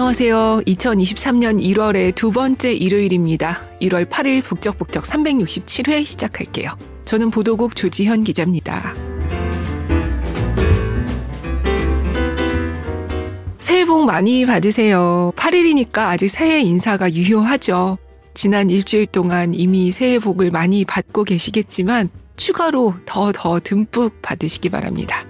안녕하세요. 2023년 1월의 두 번째 일요일입니다. 1월 8일 북적북적 367회 시작할게요. 저는 보도국 조지현 기자입니다. 새해 복 많이 받으세요. 8일이니까 아직 새해 인사가 유효하죠. 지난 일주일 동안 이미 새해 복을 많이 받고 계시겠지만 추가로 더더 듬뿍 받으시기 바랍니다.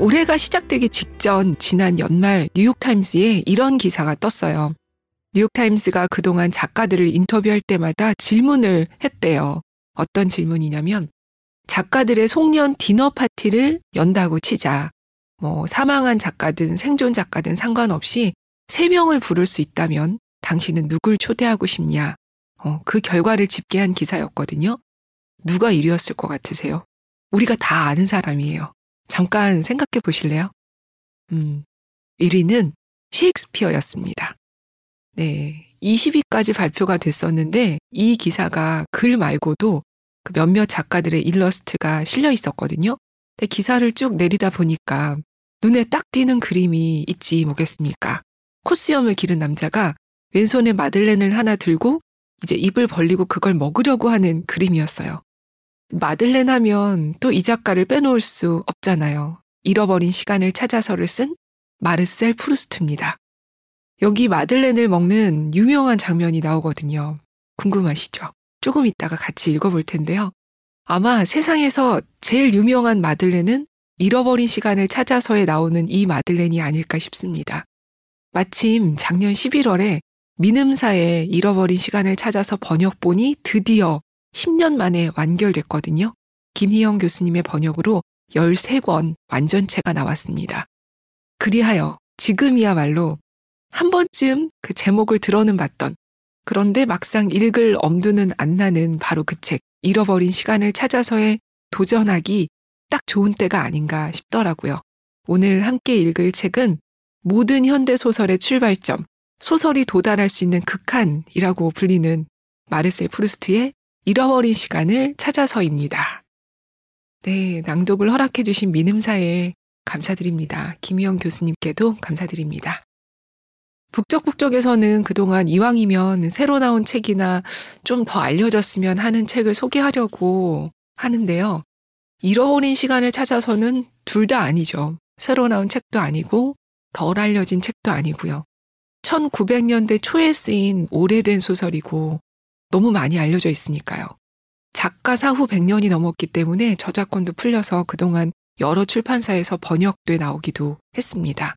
올해가 시작되기 직전 지난 연말 뉴욕타임스에 이런 기사가 떴어요. 뉴욕타임스가 그동안 작가들을 인터뷰할 때마다 질문을 했대요. 어떤 질문이냐면 작가들의 송년 디너 파티를 연다고 치자. 뭐 사망한 작가든 생존 작가든 상관없이 세 명을 부를 수 있다면 당신은 누굴 초대하고 싶냐? 어, 그 결과를 집계한 기사였거든요. 누가 1위였을 것 같으세요? 우리가 다 아는 사람이에요. 잠깐 생각해 보실래요? 음, 1위는 셰익스피어였습니다. 네. 20위까지 발표가 됐었는데 이 기사가 글 말고도 그 몇몇 작가들의 일러스트가 실려 있었거든요. 근데 기사를 쭉 내리다 보니까 눈에 딱 띄는 그림이 있지 뭐겠습니까? 코스염을 기른 남자가 왼손에 마들렌을 하나 들고 이제 입을 벌리고 그걸 먹으려고 하는 그림이었어요. 마들렌 하면 또 이 작가를 빼놓을 수 없잖아요. 잃어버린 시간을 찾아서를 쓴 마르셀 프루스트입니다. 여기 마들렌을 먹는 유명한 장면이 나오거든요. 궁금하시죠? 조금 이따가 같이 읽어볼 텐데요. 아마 세상에서 제일 유명한 마들렌은 잃어버린 시간을 찾아서에 나오는 이 마들렌이 아닐까 싶습니다. 마침 작년 11월에 민음사의 잃어버린 시간을 찾아서 번역본이 드디어 10년 만에 완결됐거든요. 김희영 교수님의 번역으로 13권 완전체가 나왔습니다. 그리하여 지금이야말로 한 번쯤 그 제목을 들어는 봤던 그런데 막상 읽을 엄두는 안 나는 바로 그 책, 잃어버린 시간을 찾아서의 도전하기 딱 좋은 때가 아닌가 싶더라고요. 오늘 함께 읽을 책은 모든 현대 소설의 출발점, 소설이 도달할 수 있는 극한이라고 불리는 마르셀 프루스트의 잃어버린 시간을 찾아서입니다. 네, 낭독을 허락해 주신 민음사에 감사드립니다. 김희영 교수님께도 감사드립니다. 북적북적에서는 그동안 이왕이면 새로 나온 책이나 좀 더 알려졌으면 하는 책을 소개하려고 하는데요. 잃어버린 시간을 찾아서는 둘 다 아니죠. 새로 나온 책도 아니고 덜 알려진 책도 아니고요. 1900년대 초에 쓰인 오래된 소설이고 너무 많이 알려져 있으니까요. 작가 사후 100년이 넘었기 때문에 저작권도 풀려서 그동안 여러 출판사에서 번역돼 나오기도 했습니다.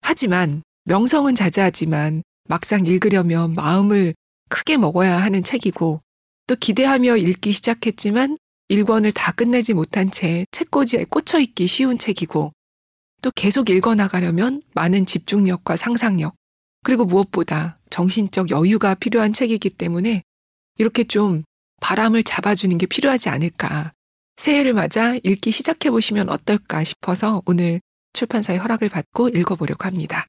하지만 명성은 자자하지만 막상 읽으려면 마음을 크게 먹어야 하는 책이고 또 기대하며 읽기 시작했지만 1권을 다 끝내지 못한 채 책꽂이에 꽂혀 있기 쉬운 책이고 또 계속 읽어 나가려면 많은 집중력과 상상력 그리고 무엇보다 정신적 여유가 필요한 책이기 때문에 이렇게 좀 바람을 잡아주는 게 필요하지 않을까. 새해를 맞아 읽기 시작해 보시면 어떨까 싶어서 오늘 출판사의 허락을 받고 읽어보려고 합니다.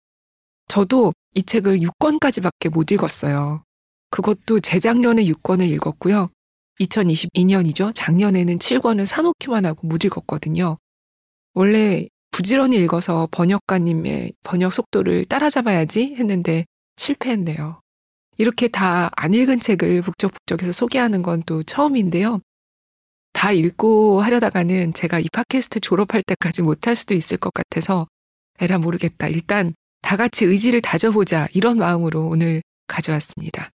저도 이 책을 6권까지밖에 못 읽었어요. 그것도 재작년에 6권을 읽었고요. 2022년이죠. 작년에는 7권을 사놓기만 하고 못 읽었거든요. 원래 부지런히 읽어서 번역가님의 번역 속도를 따라잡아야지 했는데 실패했네요. 이렇게 다 안 읽은 책을 북적북적해서 소개하는 건 또 처음인데요. 다 읽고 하려다가는 제가 이 팟캐스트 졸업할 때까지 못할 수도 있을 것 같아서 에라 모르겠다. 일단 다 같이 의지를 다져보자. 이런 마음으로 오늘 가져왔습니다.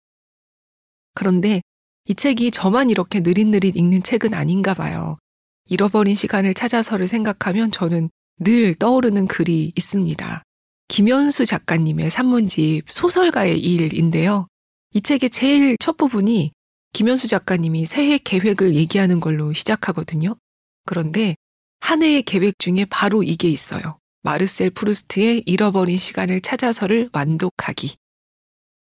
그런데 이 책이 저만 이렇게 느릿느릿 읽는 책은 아닌가 봐요. 잃어버린 시간을 찾아서를 생각하면 저는 늘 떠오르는 글이 있습니다. 김현수 작가님의 산문집 소설가의 일인데요. 이 책의 제일 첫 부분이 김현수 작가님이 새해 계획을 얘기하는 걸로 시작하거든요. 그런데 한 해의 계획 중에 바로 이게 있어요. 마르셀 프루스트의 잃어버린 시간을 찾아서를 완독하기.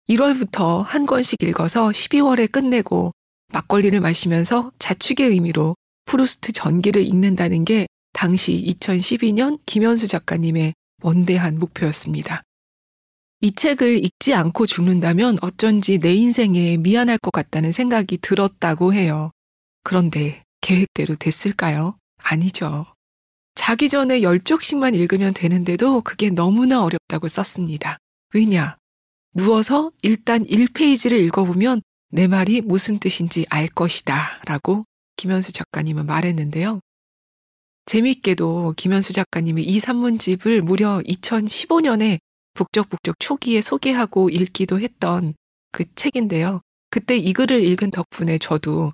1월부터 한 권씩 읽어서 12월에 끝내고 막걸리를 마시면서 자축의 의미로 프루스트 전기를 읽는다는 게 당시 2012년 김연수 작가님의 원대한 목표였습니다. 이 책을 읽지 않고 죽는다면 어쩐지 내 인생에 미안할 것 같다는 생각이 들었다고 해요. 그런데 계획대로 됐을까요? 아니죠. 자기 전에 10쪽씩만 읽으면 되는데도 그게 너무나 어렵다고 썼습니다. 왜냐? 누워서 일단 1페이지를 읽어보면 내 말이 무슨 뜻인지 알 것이다. 라고 김현수 작가님은 말했는데요. 재미있게도 김현수 작가님이 이 산문집을 무려 2015년에 북적북적 초기에 소개하고 읽기도 했던 그 책인데요. 그때 이 글을 읽은 덕분에 저도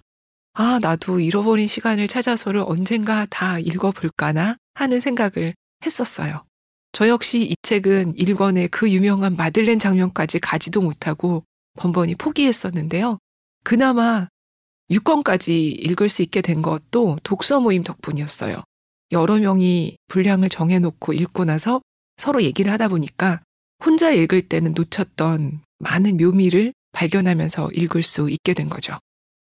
아, 나도 잃어버린 시간을 찾아서를 언젠가 다 읽어볼까나 하는 생각을 했었어요. 저 역시 이 책은 1권의 그 유명한 마들렌 장면까지 가지도 못하고 번번이 포기했었는데요. 그나마 6권까지 읽을 수 있게 된 것도 독서 모임 덕분이었어요. 여러 명이 분량을 정해놓고 읽고 나서 서로 얘기를 하다 보니까 혼자 읽을 때는 놓쳤던 많은 묘미를 발견하면서 읽을 수 있게 된 거죠.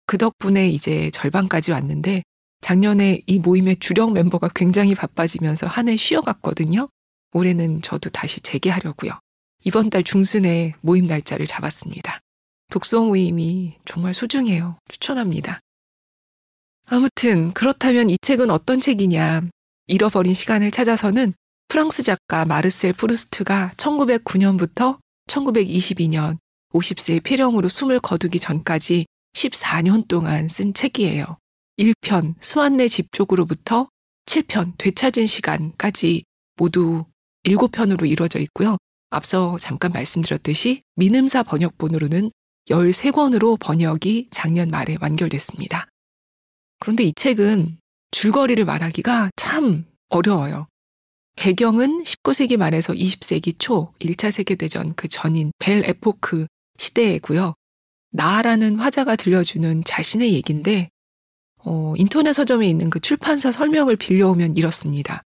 그 덕분에 이제 절반까지 왔는데 작년에 이 모임의 주력 멤버가 굉장히 바빠지면서 한 해 쉬어갔거든요. 올해는 저도 다시 재개하려고요. 이번 달 중순에 모임 날짜를 잡았습니다. 독서 모임이 정말 소중해요. 추천합니다. 아무튼 그렇다면 이 책은 어떤 책이냐? 잃어버린 시간을 찾아서는 프랑스 작가 마르셀 프루스트가 1909년부터 1922년 50세의 폐렴으로 숨을 거두기 전까지 14년 동안 쓴 책이에요. 1편 스완네 집 쪽으로부터 7편 되찾은 시간까지 모두 7편으로 이루어져 있고요. 앞서 잠깐 말씀드렸듯이 민음사 번역본으로는 13권으로 번역이 작년 말에 완결됐습니다. 그런데 이 책은 줄거리를 말하기가 참 어려워요. 배경은 19세기 말에서 20세기 초 1차 세계대전 그 전인 벨 에포크 시대이고요. 나라는 화자가 들려주는 자신의 얘기인데 어, 인터넷 서점에 있는 그 출판사 설명을 빌려오면 이렇습니다.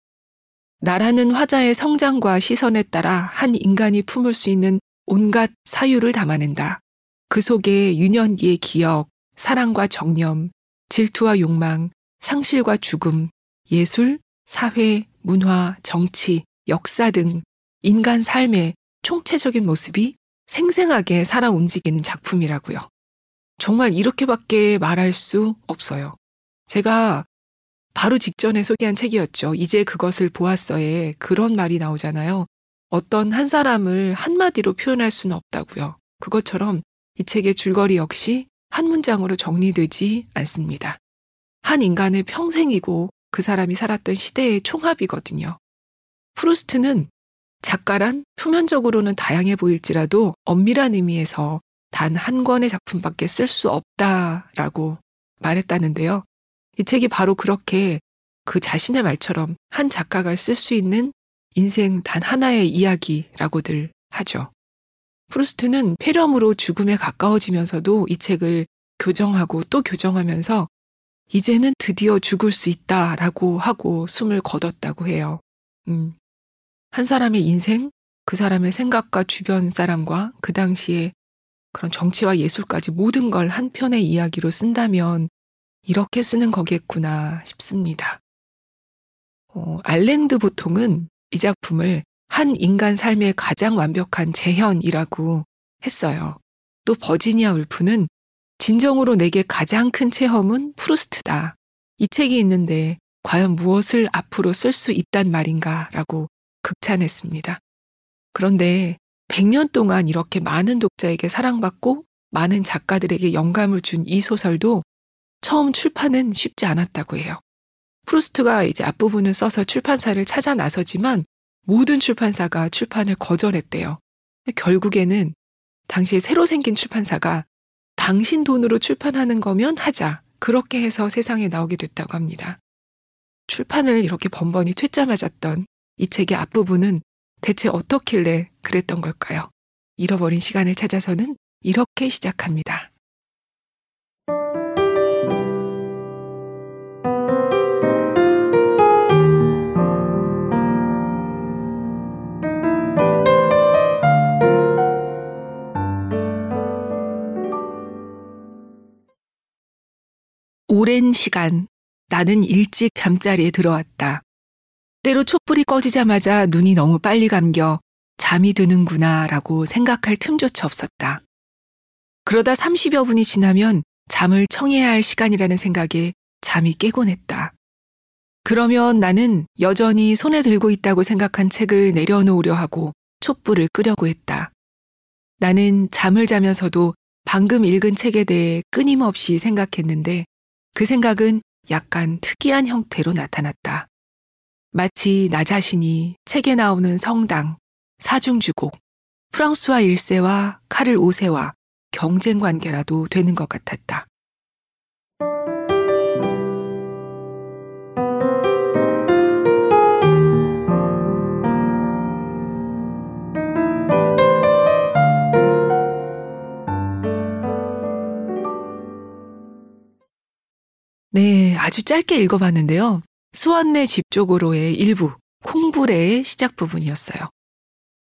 나라는 화자의 성장과 시선에 따라 한 인간이 품을 수 있는 온갖 사유를 담아낸다. 그 속에 유년기의 기억, 사랑과 정념, 질투와 욕망, 상실과 죽음, 예술, 사회, 문화, 정치, 역사 등 인간 삶의 총체적인 모습이 생생하게 살아 움직이는 작품이라고요. 정말 이렇게밖에 말할 수 없어요. 제가 바로 직전에 소개한 책이었죠. 이제 그것을 보았어에 그런 말이 나오잖아요. 어떤 한 사람을 한마디로 표현할 수는 없다고요. 그것처럼 이 책의 줄거리 역시 한 문장으로 정리되지 않습니다. 한 인간의 평생이고 그 사람이 살았던 시대의 총합이거든요. 프루스트는 작가란 표면적으로는 다양해 보일지라도 엄밀한 의미에서 단 한 권의 작품밖에 쓸 수 없다라고 말했다는데요. 이 책이 바로 그렇게 그 자신의 말처럼 한 작가가 쓸 수 있는 인생 단 하나의 이야기라고들 하죠. 프루스트는 폐렴으로 죽음에 가까워지면서도 이 책을 교정하고 또 교정하면서 이제는 드디어 죽을 수 있다 라고 하고 숨을 거뒀다고 해요. 음. 한 사람의 인생, 그 사람의 생각과 주변 사람과 그 당시에 그런 정치와 예술까지 모든 걸 한 편의 이야기로 쓴다면 이렇게 쓰는 거겠구나 싶습니다. 어, 알랭드 보통은 이 작품을 한 인간 삶의 가장 완벽한 재현이라고 했어요. 또 버지니아 울프는 진정으로 내게 가장 큰 체험은 프루스트다. 이 책이 있는데 과연 무엇을 앞으로 쓸 수 있단 말인가 라고 극찬했습니다. 그런데 100년 동안 이렇게 많은 독자에게 사랑받고 많은 작가들에게 영감을 준 이 소설도 처음 출판은 쉽지 않았다고 해요. 프루스트가 이제 앞부분을 써서 출판사를 찾아 나서지만 모든 출판사가 출판을 거절했대요. 결국에는 당시에 새로 생긴 출판사가 당신 돈으로 출판하는 거면 하자. 그렇게 해서 세상에 나오게 됐다고 합니다. 출판을 이렇게 번번이 퇴짜 맞았던 이 책의 앞부분은 대체 어떻길래 그랬던 걸까요? 잃어버린 시간을 찾아서는 이렇게 시작합니다. 오랜 시간 나는 일찍 잠자리에 들어왔다. 때로 촛불이 꺼지자마자 눈이 너무 빨리 감겨 잠이 드는구나 라고 생각할 틈조차 없었다. 그러다 30여 분이 지나면 잠을 청해야 할 시간이라는 생각에 잠이 깨곤 했다. 그러면 나는 여전히 손에 들고 있다고 생각한 책을 내려놓으려 하고 촛불을 끄려고 했다. 나는 잠을 자면서도 방금 읽은 책에 대해 끊임없이 생각했는데 그 생각은 약간 특이한 형태로 나타났다. 마치 나 자신이 책에 나오는 성당, 사중주곡, 프랑스와 1세와 카를 5세와 경쟁 관계라도 되는 것 같았다. 네, 아주 짧게 읽어봤는데요. 수원내 집 쪽으로의 일부, 콩불의 시작 부분이었어요.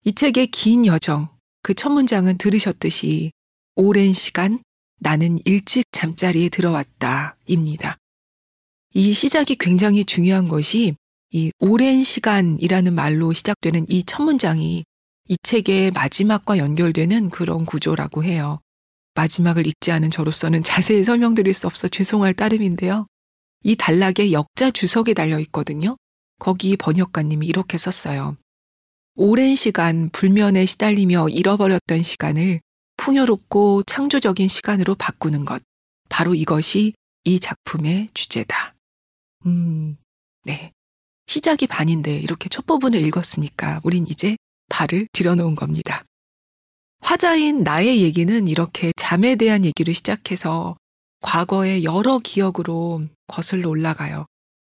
이 책의 긴 여정, 그 첫 문장은 들으셨듯이 오랜 시간 나는 일찍 잠자리에 들어왔다 입니다. 이 시작이 굉장히 중요한 것이 이 오랜 시간이라는 말로 시작되는 이 첫 문장이 이 책의 마지막과 연결되는 그런 구조라고 해요. 마지막을 읽지 않은 저로서는 자세히 설명드릴 수 없어 죄송할 따름인데요. 이 단락에 역자 주석에 달려 있거든요. 거기 번역가님이 이렇게 썼어요. 오랜 시간 불면에 시달리며 잃어버렸던 시간을 풍요롭고 창조적인 시간으로 바꾸는 것. 바로 이것이 이 작품의 주제다. 음, 네. 시작이 반인데 이렇게 첫 부분을 읽었으니까 우린 이제 발을 들여놓은 겁니다. 화자인 나의 얘기는 이렇게 잠에 대한 얘기를 시작해서 과거의 여러 기억으로 거슬러 올라가요.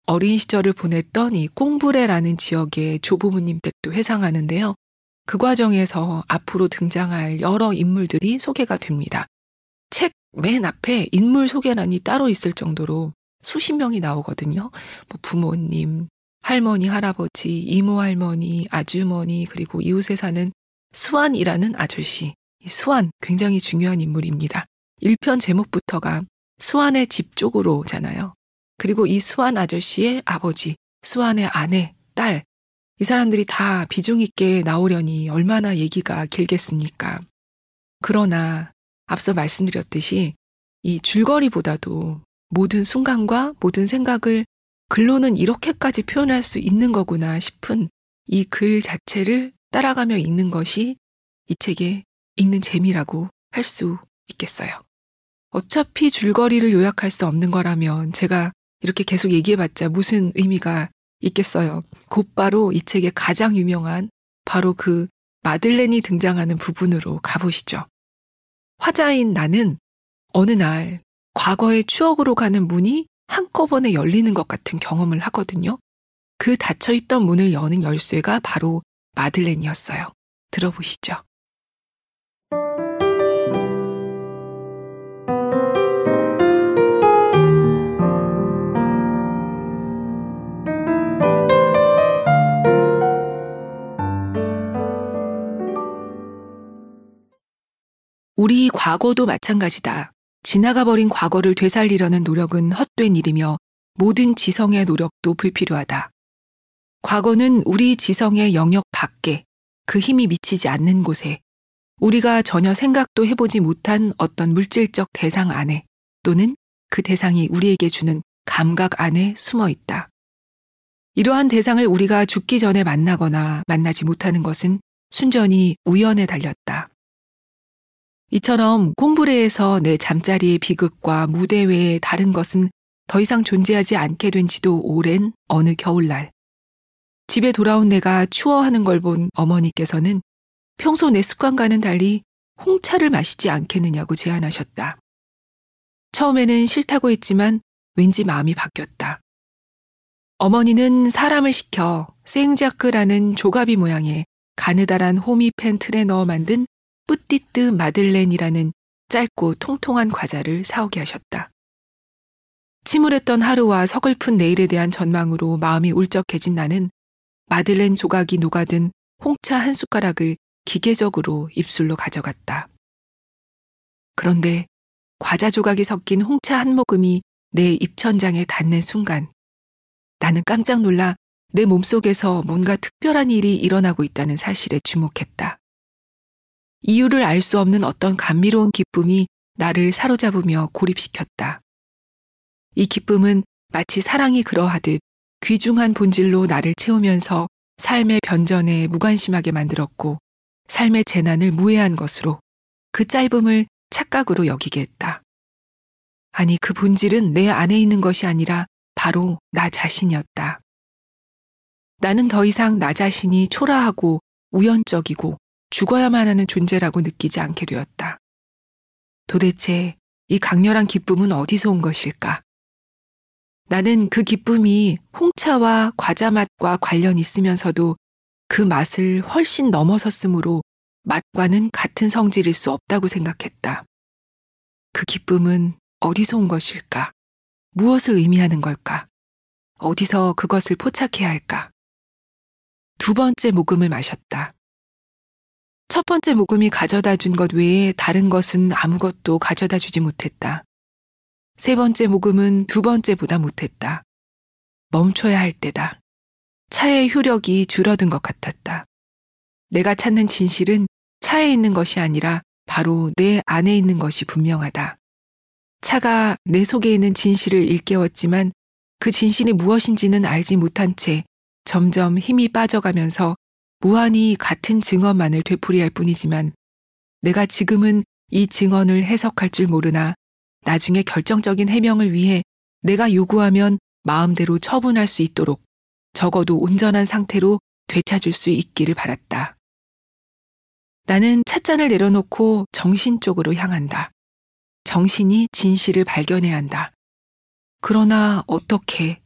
어린 시절을 보냈던 이 꽁브레라는 지역의 조부모님 댁도 회상하는데요. 그 과정에서 앞으로 등장할 여러 인물들이 소개가 됩니다. 책 맨 앞에 인물 소개란이 따로 있을 정도로 수십 명이 나오거든요. 뭐 부모님, 할머니, 할아버지, 이모, 할머니, 아주머니, 그리고 이웃에 사는 수완이라는 아저씨. 이 수완 굉장히 중요한 인물입니다. 1편 제목부터가 수완의 집 쪽으로잖아요. 그리고 이 수완 아저씨의 아버지, 수완의 아내, 딸, 이 사람들이 다 비중 있게 나오려니 얼마나 얘기가 길겠습니까? 그러나 앞서 말씀드렸듯이 이 줄거리보다도 모든 순간과 모든 생각을 글로는 이렇게까지 표현할 수 있는 거구나 싶은 이 글 자체를 따라가며 읽는 것이 이 책의 읽는 재미라고 할 수 있겠어요. 어차피 줄거리를 요약할 수 없는 거라면 제가 이렇게 계속 얘기해봤자 무슨 의미가 있겠어요. 곧바로 이 책의 가장 유명한 바로 그 마들렌이 등장하는 부분으로 가보시죠. 화자인 나는 어느 날 과거의 추억으로 가는 문이 한꺼번에 열리는 것 같은 경험을 하거든요. 그 닫혀있던 문을 여는 열쇠가 바로 마들렌이었어요. 들어보시죠. 우리 과거도 마찬가지다. 지나가 버린 과거를 되살리려는 노력은 헛된 일이며 모든 지성의 노력도 불필요하다. 과거는 우리 지성의 영역 밖에 그 힘이 미치지 않는 곳에 우리가 전혀 생각도 해보지 못한 어떤 물질적 대상 안에 또는 그 대상이 우리에게 주는 감각 안에 숨어 있다. 이러한 대상을 우리가 죽기 전에 만나거나 만나지 못하는 것은 순전히 우연에 달렸다. 이처럼 콩브레에서 내 잠자리의 비극과 무대 외에 다른 것은 더 이상 존재하지 않게 된 지도 오랜 어느 겨울날. 집에 돌아온 내가 추워하는 걸 본 어머니께서는 평소 내 습관과는 달리 홍차를 마시지 않겠느냐고 제안하셨다. 처음에는 싫다고 했지만 왠지 마음이 바뀌었다. 어머니는 사람을 시켜 생자크라는 조가비 모양의 가느다란 호미펜 틀에 넣어 만든 뿌띠뜨 마들렌이라는 짧고 통통한 과자를 사오게 하셨다. 침울했던 하루와 서글픈 내일에 대한 전망으로 마음이 울적해진 나는 마들렌 조각이 녹아든 홍차 한 숟가락을 기계적으로 입술로 가져갔다. 그런데 과자 조각이 섞인 홍차 한 모금이 내 입천장에 닿는 순간 나는 깜짝 놀라 내 몸속에서 뭔가 특별한 일이 일어나고 있다는 사실에 주목했다. 이유를 알 수 없는 어떤 감미로운 기쁨이 나를 사로잡으며 고립시켰다. 이 기쁨은 마치 사랑이 그러하듯 귀중한 본질로 나를 채우면서 삶의 변전에 무관심하게 만들었고 삶의 재난을 무해한 것으로 그 짧음을 착각으로 여기게 했다. 아니, 그 본질은 내 안에 있는 것이 아니라 바로 나 자신이었다. 나는 더 이상 나 자신이 초라하고 우연적이고 죽어야만 하는 존재라고 느끼지 않게 되었다. 도대체 이 강렬한 기쁨은 어디서 온 것일까? 나는 그 기쁨이 홍차와 과자 맛과 관련 있으면서도 그 맛을 훨씬 넘어섰으므로 맛과는 같은 성질일 수 없다고 생각했다. 그 기쁨은 어디서 온 것일까? 무엇을 의미하는 걸까? 어디서 그것을 포착해야 할까? 두 번째 모금을 마셨다. 첫 번째 모금이 가져다 준 것 외에 다른 것은 아무것도 가져다 주지 못했다. 세 번째 모금은 두 번째보다 못했다. 멈춰야 할 때다. 차의 효력이 줄어든 것 같았다. 내가 찾는 진실은 차에 있는 것이 아니라 바로 내 안에 있는 것이 분명하다. 차가 내 속에 있는 진실을 일깨웠지만 그 진실이 무엇인지는 알지 못한 채 점점 힘이 빠져가면서 무한히 같은 증언만을 되풀이할 뿐이지만 내가 지금은 이 증언을 해석할 줄 모르나 나중에 결정적인 해명을 위해 내가 요구하면 마음대로 처분할 수 있도록 적어도 온전한 상태로 되찾을 수 있기를 바랐다. 나는 찻잔을 내려놓고 정신 쪽으로 향한다. 정신이 진실을 발견해야 한다. 그러나 어떻게?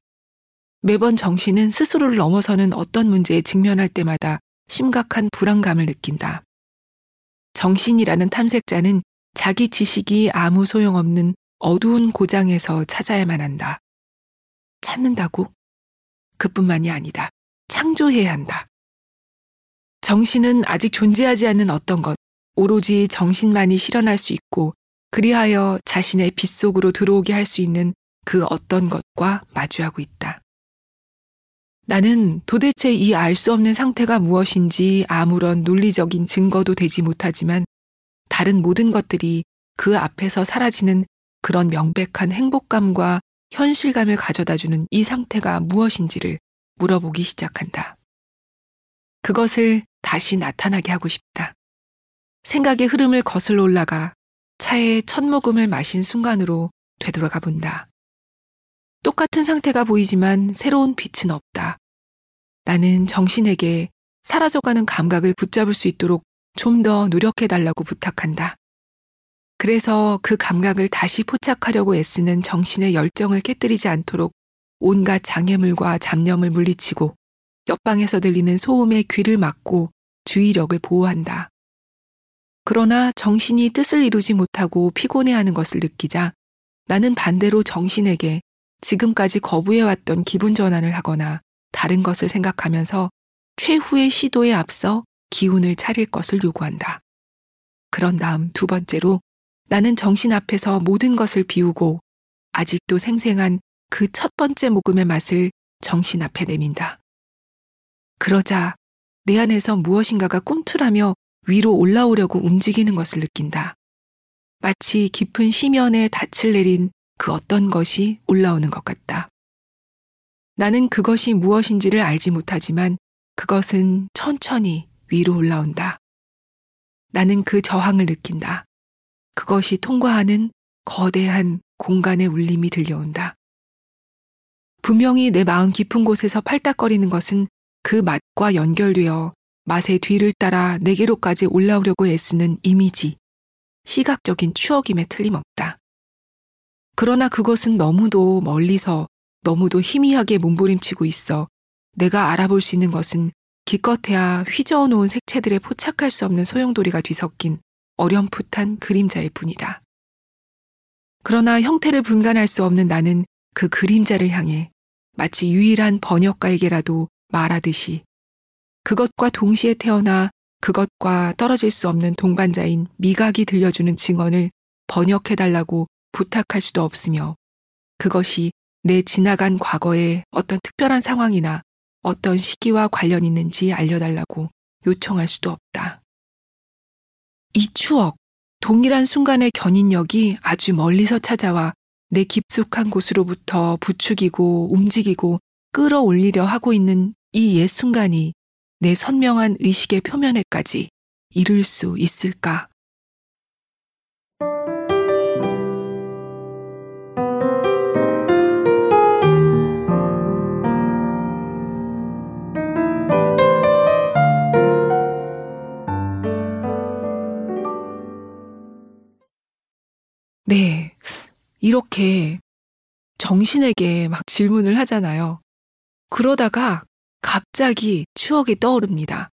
매번 정신은 스스로를 넘어서는 어떤 문제에 직면할 때마다 심각한 불안감을 느낀다. 정신이라는 탐색자는 자기 지식이 아무 소용없는 어두운 고장에서 찾아야만 한다. 찾는다고? 그뿐만이 아니다. 창조해야 한다. 정신은 아직 존재하지 않는 어떤 것, 오로지 정신만이 실현할 수 있고, 그리하여 자신의 빛 속으로 들어오게 할 수 있는 그 어떤 것과 마주하고 있다. 나는 도대체 이 알 수 없는 상태가 무엇인지 아무런 논리적인 증거도 되지 못하지만 다른 모든 것들이 그 앞에서 사라지는 그런 명백한 행복감과 현실감을 가져다 주는 이 상태가 무엇인지를 물어보기 시작한다. 그것을 다시 나타나게 하고 싶다. 생각의 흐름을 거슬러 올라가 차에 첫 모금을 마신 순간으로 되돌아가 본다. 똑같은 상태가 보이지만 새로운 빛은 없다. 나는 정신에게 사라져가는 감각을 붙잡을 수 있도록 좀 더 노력해달라고 부탁한다. 그래서 그 감각을 다시 포착하려고 애쓰는 정신의 열정을 깨뜨리지 않도록 온갖 장애물과 잡념을 물리치고 옆방에서 들리는 소음에 귀를 막고 주의력을 보호한다. 그러나 정신이 뜻을 이루지 못하고 피곤해하는 것을 느끼자 나는 반대로 정신에게 지금까지 거부해왔던 기분 전환을 하거나 다른 것을 생각하면서 최후의 시도에 앞서 기운을 차릴 것을 요구한다. 그런 다음 두 번째로 나는 정신 앞에서 모든 것을 비우고 아직도 생생한 그 첫 번째 모금의 맛을 정신 앞에 내민다. 그러자 내 안에서 무엇인가가 꿈틀하며 위로 올라오려고 움직이는 것을 느낀다. 마치 깊은 심연에 닻을 내린 그 어떤 것이 올라오는 것 같다. 나는 그것이 무엇인지를 알지 못하지만 그것은 천천히 위로 올라온다. 나는 그 저항을 느낀다. 그것이 통과하는 거대한 공간의 울림이 들려온다. 분명히 내 마음 깊은 곳에서 팔딱거리는 것은 그 맛과 연결되어 맛의 뒤를 따라 내게로까지 올라오려고 애쓰는 이미지, 시각적인 추억임에 틀림없다. 그러나 그것은 너무도 멀리서 너무도 희미하게 몸부림치고 있어 내가 알아볼 수 있는 것은 기껏해야 휘저어 놓은 색채들에 포착할 수 없는 소용돌이가 뒤섞인 어렴풋한 그림자일 뿐이다. 그러나 형태를 분간할 수 없는 나는 그 그림자를 향해 마치 유일한 번역가에게라도 말하듯이 그것과 동시에 태어나 그것과 떨어질 수 없는 동반자인 미각이 들려주는 증언을 번역해달라고 부탁할 수도 없으며 그것이 내 지나간 과거의 어떤 특별한 상황이나 어떤 시기와 관련 있는지 알려달라고 요청할 수도 없다. 이 추억, 동일한 순간의 견인력이 아주 멀리서 찾아와 내 깊숙한 곳으로부터 부추기고 움직이고 끌어올리려 하고 있는 이 옛 순간이 내 선명한 의식의 표면에까지 이를 수 있을까? 네. 이렇게 정신에게 막 질문을 하잖아요. 그러다가 갑자기 추억이 떠오릅니다.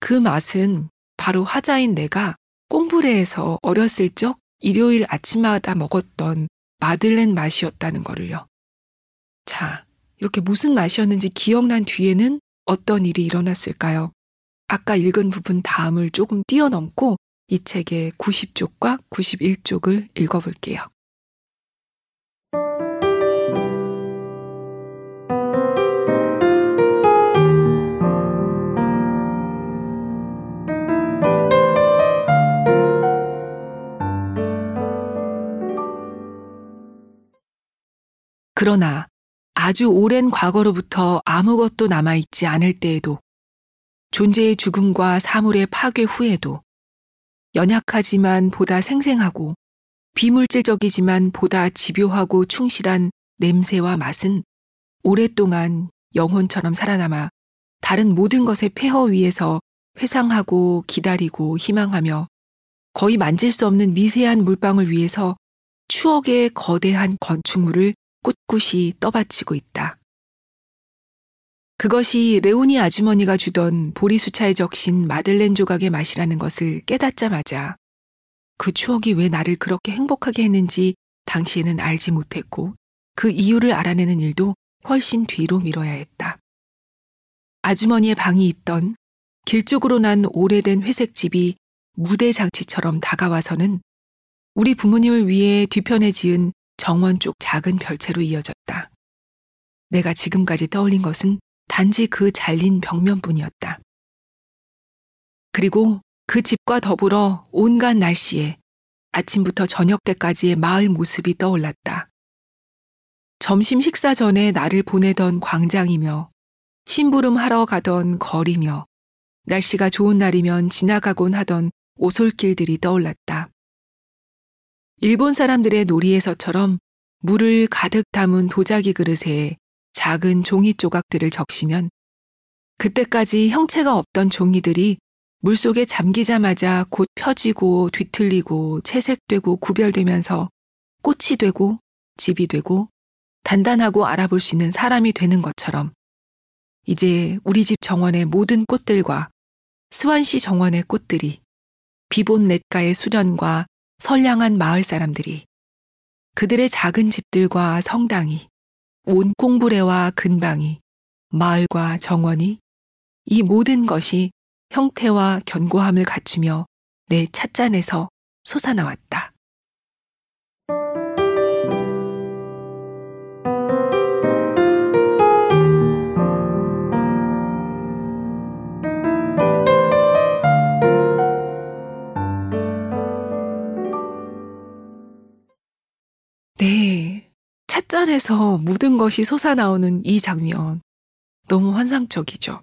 그 맛은 바로 화자인 내가 꽁브레에서 어렸을 적 일요일 아침마다 먹었던 마들렌 맛이었다는 거를요. 자, 이렇게 무슨 맛이었는지 기억난 뒤에는 어떤 일이 일어났을까요? 아까 읽은 부분 다음을 조금 뛰어넘고 이 책의 90쪽과 91쪽을 읽어볼게요. 그러나 아주 오랜 과거로부터 아무것도 남아있지 않을 때에도 존재의 죽음과 사물의 파괴 후에도 연약하지만 보다 생생하고 비물질적이지만 보다 집요하고 충실한 냄새와 맛은 오랫동안 영혼처럼 살아남아 다른 모든 것의 폐허 위에서 회상하고 기다리고 희망하며 거의 만질 수 없는 미세한 물방울 위에서 추억의 거대한 건축물을 꿋꿋이 떠받치고 있다. 그것이 레오니 아주머니가 주던 보리수차에 적신 마들렌 조각의 맛이라는 것을 깨닫자마자 그 추억이 왜 나를 그렇게 행복하게 했는지 당시에는 알지 못했고 그 이유를 알아내는 일도 훨씬 뒤로 미뤄야 했다. 아주머니의 방이 있던 길 쪽으로 난 오래된 회색 집이 무대 장치처럼 다가와서는 우리 부모님을 위해 뒤편에 지은 정원 쪽 작은 별채로 이어졌다. 내가 지금까지 떠올린 것은 단지 그 잘린 벽면뿐이었다. 그리고 그 집과 더불어 온갖 날씨에 아침부터 저녁 때까지의 마을 모습이 떠올랐다. 점심 식사 전에 나를 보내던 광장이며 심부름 하러 가던 거리며 날씨가 좋은 날이면 지나가곤 하던 오솔길들이 떠올랐다. 일본 사람들의 놀이에서처럼 물을 가득 담은 도자기 그릇에 작은 종이 조각들을 적시면 그때까지 형체가 없던 종이들이 물속에 잠기자마자 곧 펴지고 뒤틀리고 채색되고 구별되면서 꽃이 되고 집이 되고 단단하고 알아볼 수 있는 사람이 되는 것처럼 이제 우리 집 정원의 모든 꽃들과 스완시 정원의 꽃들이 비본 냇가의 수련과 선량한 마을 사람들이 그들의 작은 집들과 성당이 온 꽁부레와 근방이 마을과 정원이 이 모든 것이 형태와 견고함을 갖추며 내 찻잔에서 솟아나왔다. 네. 찻잔에서 모든 것이 솟아나오는 이 장면. 너무 환상적이죠.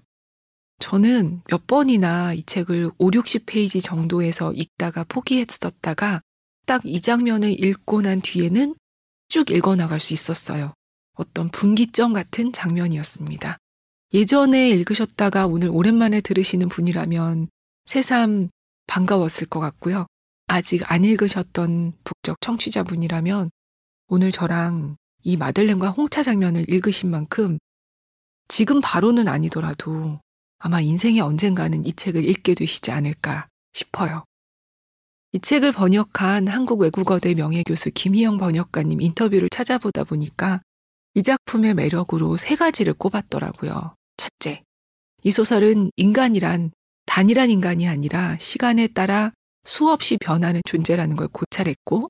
저는 몇 번이나 이 책을 5, 60페이지 정도에서 읽다가 포기했었다가 딱 이 장면을 읽고 난 뒤에는 쭉 읽어 나갈 수 있었어요. 어떤 분기점 같은 장면이었습니다. 예전에 읽으셨다가 오늘 오랜만에 들으시는 분이라면 새삼 반가웠을 것 같고요. 아직 안 읽으셨던 북적 청취자분이라면 오늘 저랑 이 마들렌과 홍차 장면을 읽으신 만큼 지금 바로는 아니더라도 아마 인생의 언젠가는 이 책을 읽게 되시지 않을까 싶어요. 이 책을 번역한 한국 외국어대 명예교수 김희영 번역가님 인터뷰를 찾아보다 보니까 이 작품의 매력으로 세 가지를 꼽았더라고요. 첫째, 이 소설은 인간이란 단일한 인간이 아니라 시간에 따라 수없이 변하는 존재라는 걸 고찰했고,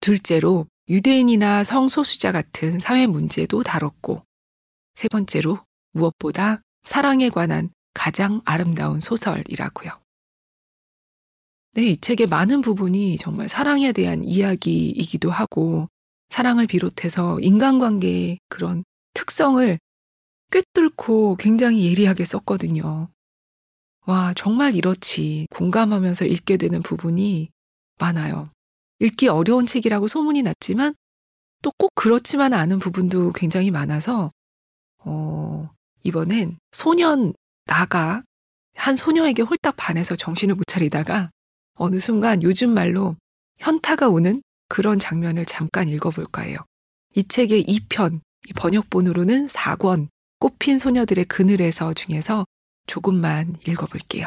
둘째로 유대인이나 성소수자 같은 사회 문제도 다뤘고, 세 번째로 무엇보다 사랑에 관한 가장 아름다운 소설이라고요. 네, 이 책의 많은 부분이 정말 사랑에 대한 이야기이기도 하고, 사랑을 비롯해서 인간관계의 그런 특성을 꿰뚫고 굉장히 예리하게 썼거든요. 와, 정말 이렇지. 공감하면서 읽게 되는 부분이 많아요. 읽기 어려운 책이라고 소문이 났지만 또 꼭 그렇지만 않은 부분도 굉장히 많아서 어, 이번엔 소년 나가 한 소녀에게 홀딱 반해서 정신을 못 차리다가 어느 순간 요즘 말로 현타가 오는 그런 장면을 잠깐 읽어볼까 해요. 이 책의 2편, 번역본으로는 4권, 꽃핀 소녀들의 그늘에서 중에서 조금만 읽어볼게요.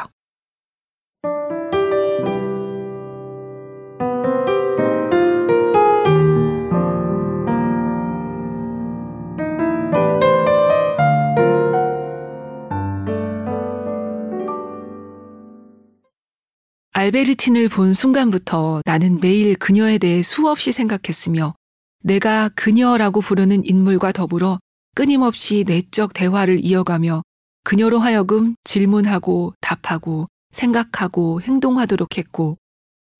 알베르틴을 본 순간부터 나는 매일 그녀에 대해 수없이 생각했으며 내가 그녀라고 부르는 인물과 더불어 끊임없이 내적 대화를 이어가며 그녀로 하여금 질문하고 답하고 생각하고 행동하도록 했고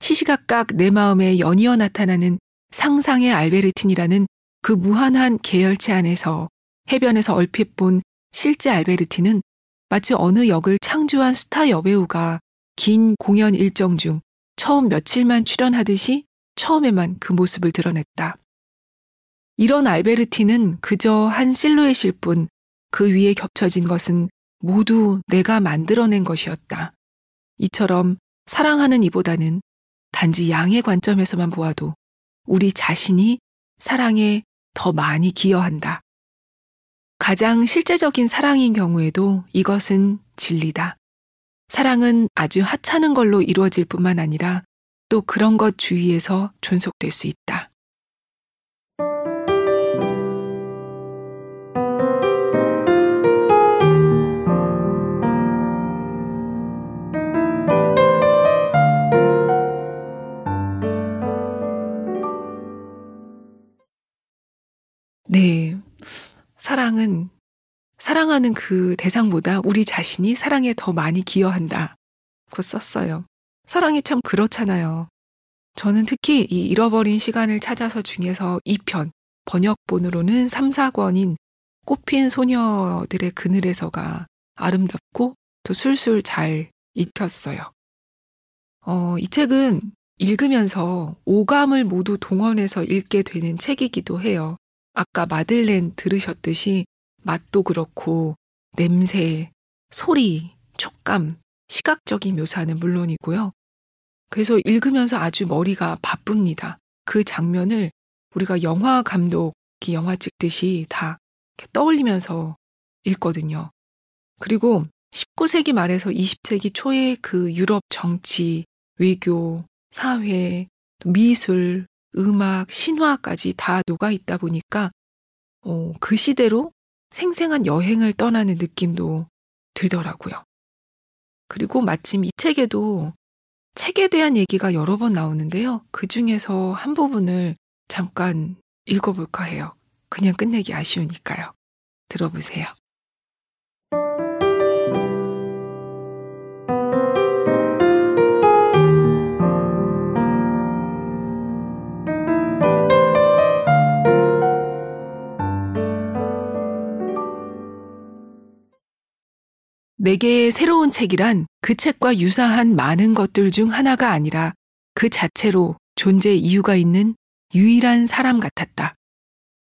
시시각각 내 마음에 연이어 나타나는 상상의 알베르틴이라는 그 무한한 계열체 안에서 해변에서 얼핏 본 실제 알베르틴은 마치 어느 역을 창조한 스타 여배우가 긴 공연 일정 중 처음 며칠만 출연하듯이 처음에만 그 모습을 드러냈다. 이런 알베르티는 그저 한 실루엣일 뿐 그 위에 겹쳐진 것은 모두 내가 만들어낸 것이었다. 이처럼 사랑하는 이보다는 단지 양의 관점에서만 보아도 우리 자신이 사랑에 더 많이 기여한다. 가장 실제적인 사랑인 경우에도 이것은 진리다. 사랑은 아주 하찮은 걸로 이루어질 뿐만 아니라 또 그런 것 주위에서 존속될 수 있다. 네. 사랑은 사랑하는 그 대상보다 우리 자신이 사랑에 더 많이 기여한다. 고 썼어요. 사랑이 참 그렇잖아요. 저는 특히 이 잃어버린 시간을 찾아서 중에서 2편, 번역본으로는 3, 4권인 꽃핀 소녀들의 그늘에서가 아름답고 또 술술 잘 읽혔어요. 어, 이 책은 읽으면서 오감을 모두 동원해서 읽게 되는 책이기도 해요. 아까 마들렌 들으셨듯이 맛도 그렇고 냄새, 소리, 촉감, 시각적인 묘사는 물론이고요. 그래서 읽으면서 아주 머리가 바쁩니다. 그 장면을 우리가 영화 감독이 영화 찍듯이 다 떠올리면서 읽거든요. 그리고 19세기 말에서 20세기 초의 그 유럽 정치, 외교, 사회, 미술, 음악, 신화까지 다 녹아 있다 보니까 어, 그 시대로 생생한 여행을 떠나는 느낌도 들더라고요. 그리고 마침 이 책에도 책에 대한 얘기가 여러 번 나오는데요. 그 중에서 한 부분을 잠깐 읽어볼까 해요. 그냥 끝내기 아쉬우니까요. 들어보세요. 내게 새로운 책이란 그 책과 유사한 많은 것들 중 하나가 아니라 그 자체로 존재 이유가 있는 유일한 사람 같았다.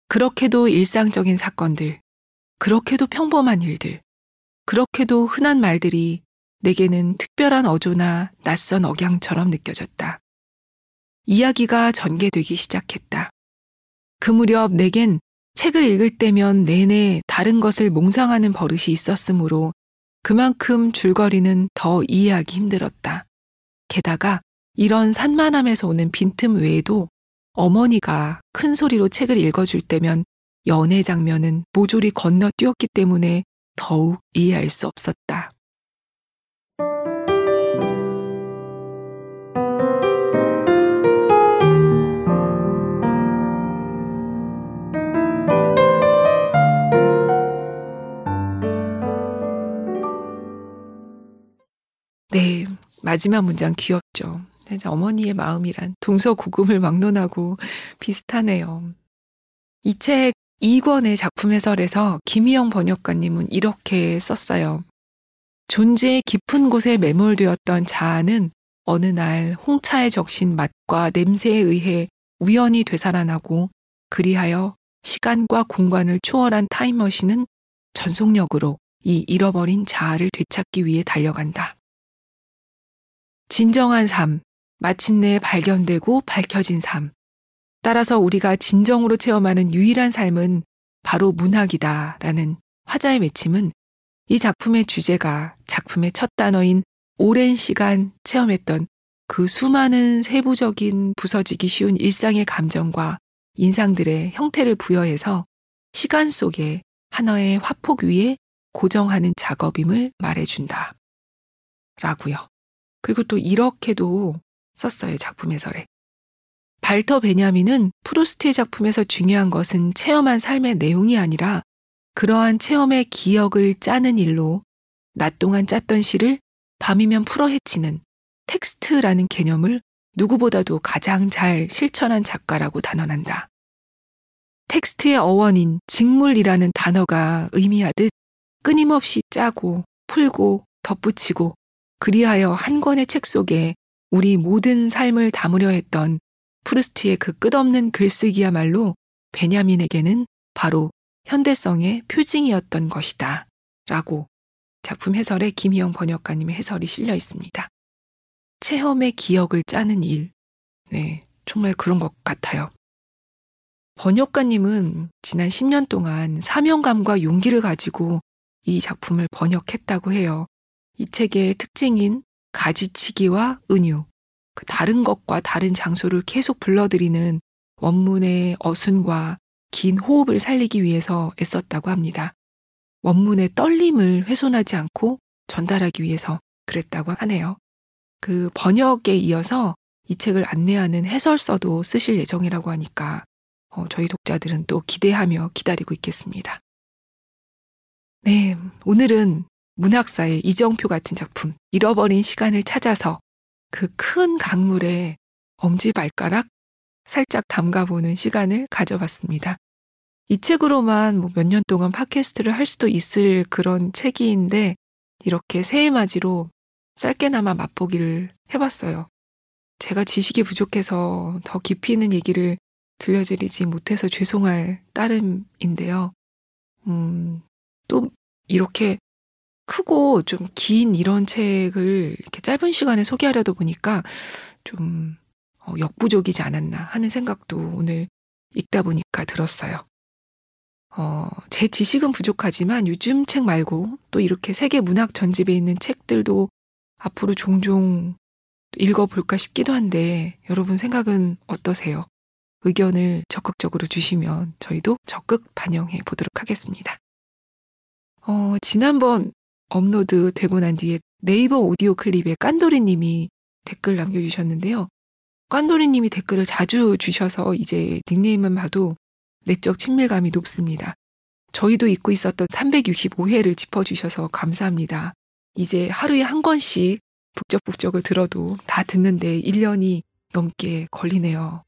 그렇게도 일상적인 사건들, 그렇게도 평범한 일들, 그렇게도 흔한 말들이 내게는 특별한 어조나 낯선 억양처럼 느껴졌다. 이야기가 전개되기 시작했다. 그 무렵 내겐 책을 읽을 때면 내내 다른 것을 몽상하는 버릇이 있었으므로 그만큼 줄거리는 더 이해하기 힘들었다. 게다가 이런 산만함에서 오는 빈틈 외에도 어머니가 큰 소리로 책을 읽어줄 때면 연애 장면은 모조리 건너뛰었기 때문에 더욱 이해할 수 없었다. 마지막 문장 귀엽죠. 어머니의 마음이란 동서고금을 막론하고 비슷하네요. 이 책 2권의 작품 해설에서 김희영 번역가님은 이렇게 썼어요. 존재의 깊은 곳에 매몰되었던 자아는 어느 날 홍차에 적신 맛과 냄새에 의해 우연히 되살아나고 그리하여 시간과 공간을 초월한 타임머신은 전속력으로 이 잃어버린 자아를 되찾기 위해 달려간다. 진정한 삶, 마침내 발견되고 밝혀진 삶. 따라서 우리가 진정으로 체험하는 유일한 삶은 바로 문학이다 라는 화자의 맺힘은 이 작품의 주제가 작품의 첫 단어인 오랜 시간 체험했던 그 수많은 세부적인 부서지기 쉬운 일상의 감정과 인상들의 형태를 부여해서 시간 속에 하나의 화폭 위에 고정하는 작업임을 말해준다. 라고요. 그리고 또 이렇게도 썼어요, 작품 해설에. 발터 베냐민은 프루스트의 작품에서 중요한 것은 체험한 삶의 내용이 아니라 그러한 체험의 기억을 짜는 일로 낮 동안 짰던 시를 밤이면 풀어 헤치는 텍스트라는 개념을 누구보다도 가장 잘 실천한 작가라고 단언한다. 텍스트의 어원인 직물이라는 단어가 의미하듯 끊임없이 짜고 풀고 덧붙이고 그리하여 한 권의 책 속에 우리 모든 삶을 담으려 했던 프루스트의 그 끝없는 글쓰기야말로 베냐민에게는 바로 현대성의 표징이었던 것이다. 라고 작품 해설에 김희영 번역가님의 해설이 실려 있습니다. 체험의 기억을 짜는 일. 네, 정말 그런 것 같아요. 번역가님은 지난 10년 동안 사명감과 용기를 가지고 이 작품을 번역했다고 해요. 이 책의 특징인 가지치기와 은유, 그 다른 것과 다른 장소를 계속 불러들이는 원문의 어순과 긴 호흡을 살리기 위해서 애썼다고 합니다. 원문의 떨림을 훼손하지 않고 전달하기 위해서 그랬다고 하네요. 그 번역에 이어서 이 책을 안내하는 해설서도 쓰실 예정이라고 하니까 어, 저희 독자들은 또 기대하며 기다리고 있겠습니다. 네, 오늘은 문학사의 이정표 같은 작품, 잃어버린 시간을 찾아서 그 큰 강물에 엄지발가락 살짝 담가보는 시간을 가져봤습니다. 이 책으로만 뭐 몇년 동안 팟캐스트를 할 수도 있을 그런 책인데 이렇게 새해 맞이로 짧게나마 맛보기를 해봤어요. 제가 지식이 부족해서 더 깊이 있는 얘기를 들려드리지 못해서 죄송할 따름인데요. 음, 또 이렇게 크고 좀 긴 이런 책을 이렇게 짧은 시간에 소개하려다 보니까 좀 어, 역부족이지 않았나 하는 생각도 오늘 읽다 보니까 들었어요. 어, 제 지식은 부족하지만 요즘 책 말고 또 이렇게 세계 문학 전집에 있는 책들도 앞으로 종종 읽어볼까 싶기도 한데 여러분 생각은 어떠세요? 의견을 적극적으로 주시면 저희도 적극 반영해 보도록 하겠습니다. 어, 지난번 업로드 되고 난 뒤에 네이버 오디오 클립에 깐도리 님이 댓글 남겨주셨는데요. 깐도리 님이 댓글을 자주 주셔서 이제 닉네임만 봐도 내적 친밀감이 높습니다. 저희도 잊고 있었던 365회를 짚어주셔서 감사합니다. 이제 하루에 한 권씩 북적북적을 들어도 다 듣는데 1년이 넘게 걸리네요.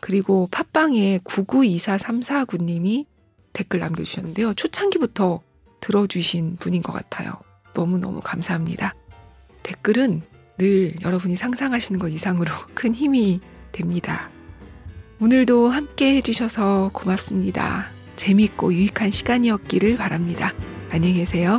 그리고 팟빵에 992434구님이 댓글 남겨주셨는데요. 초창기부터 들어주신 분인 것 같아요. 너무너무 감사합니다. 댓글은 늘 여러분이 상상하시는 것 이상으로 큰 힘이 됩니다. 오늘도 함께 해주셔서 고맙습니다. 재밌고 유익한 시간이었기를 바랍니다. 안녕히 계세요.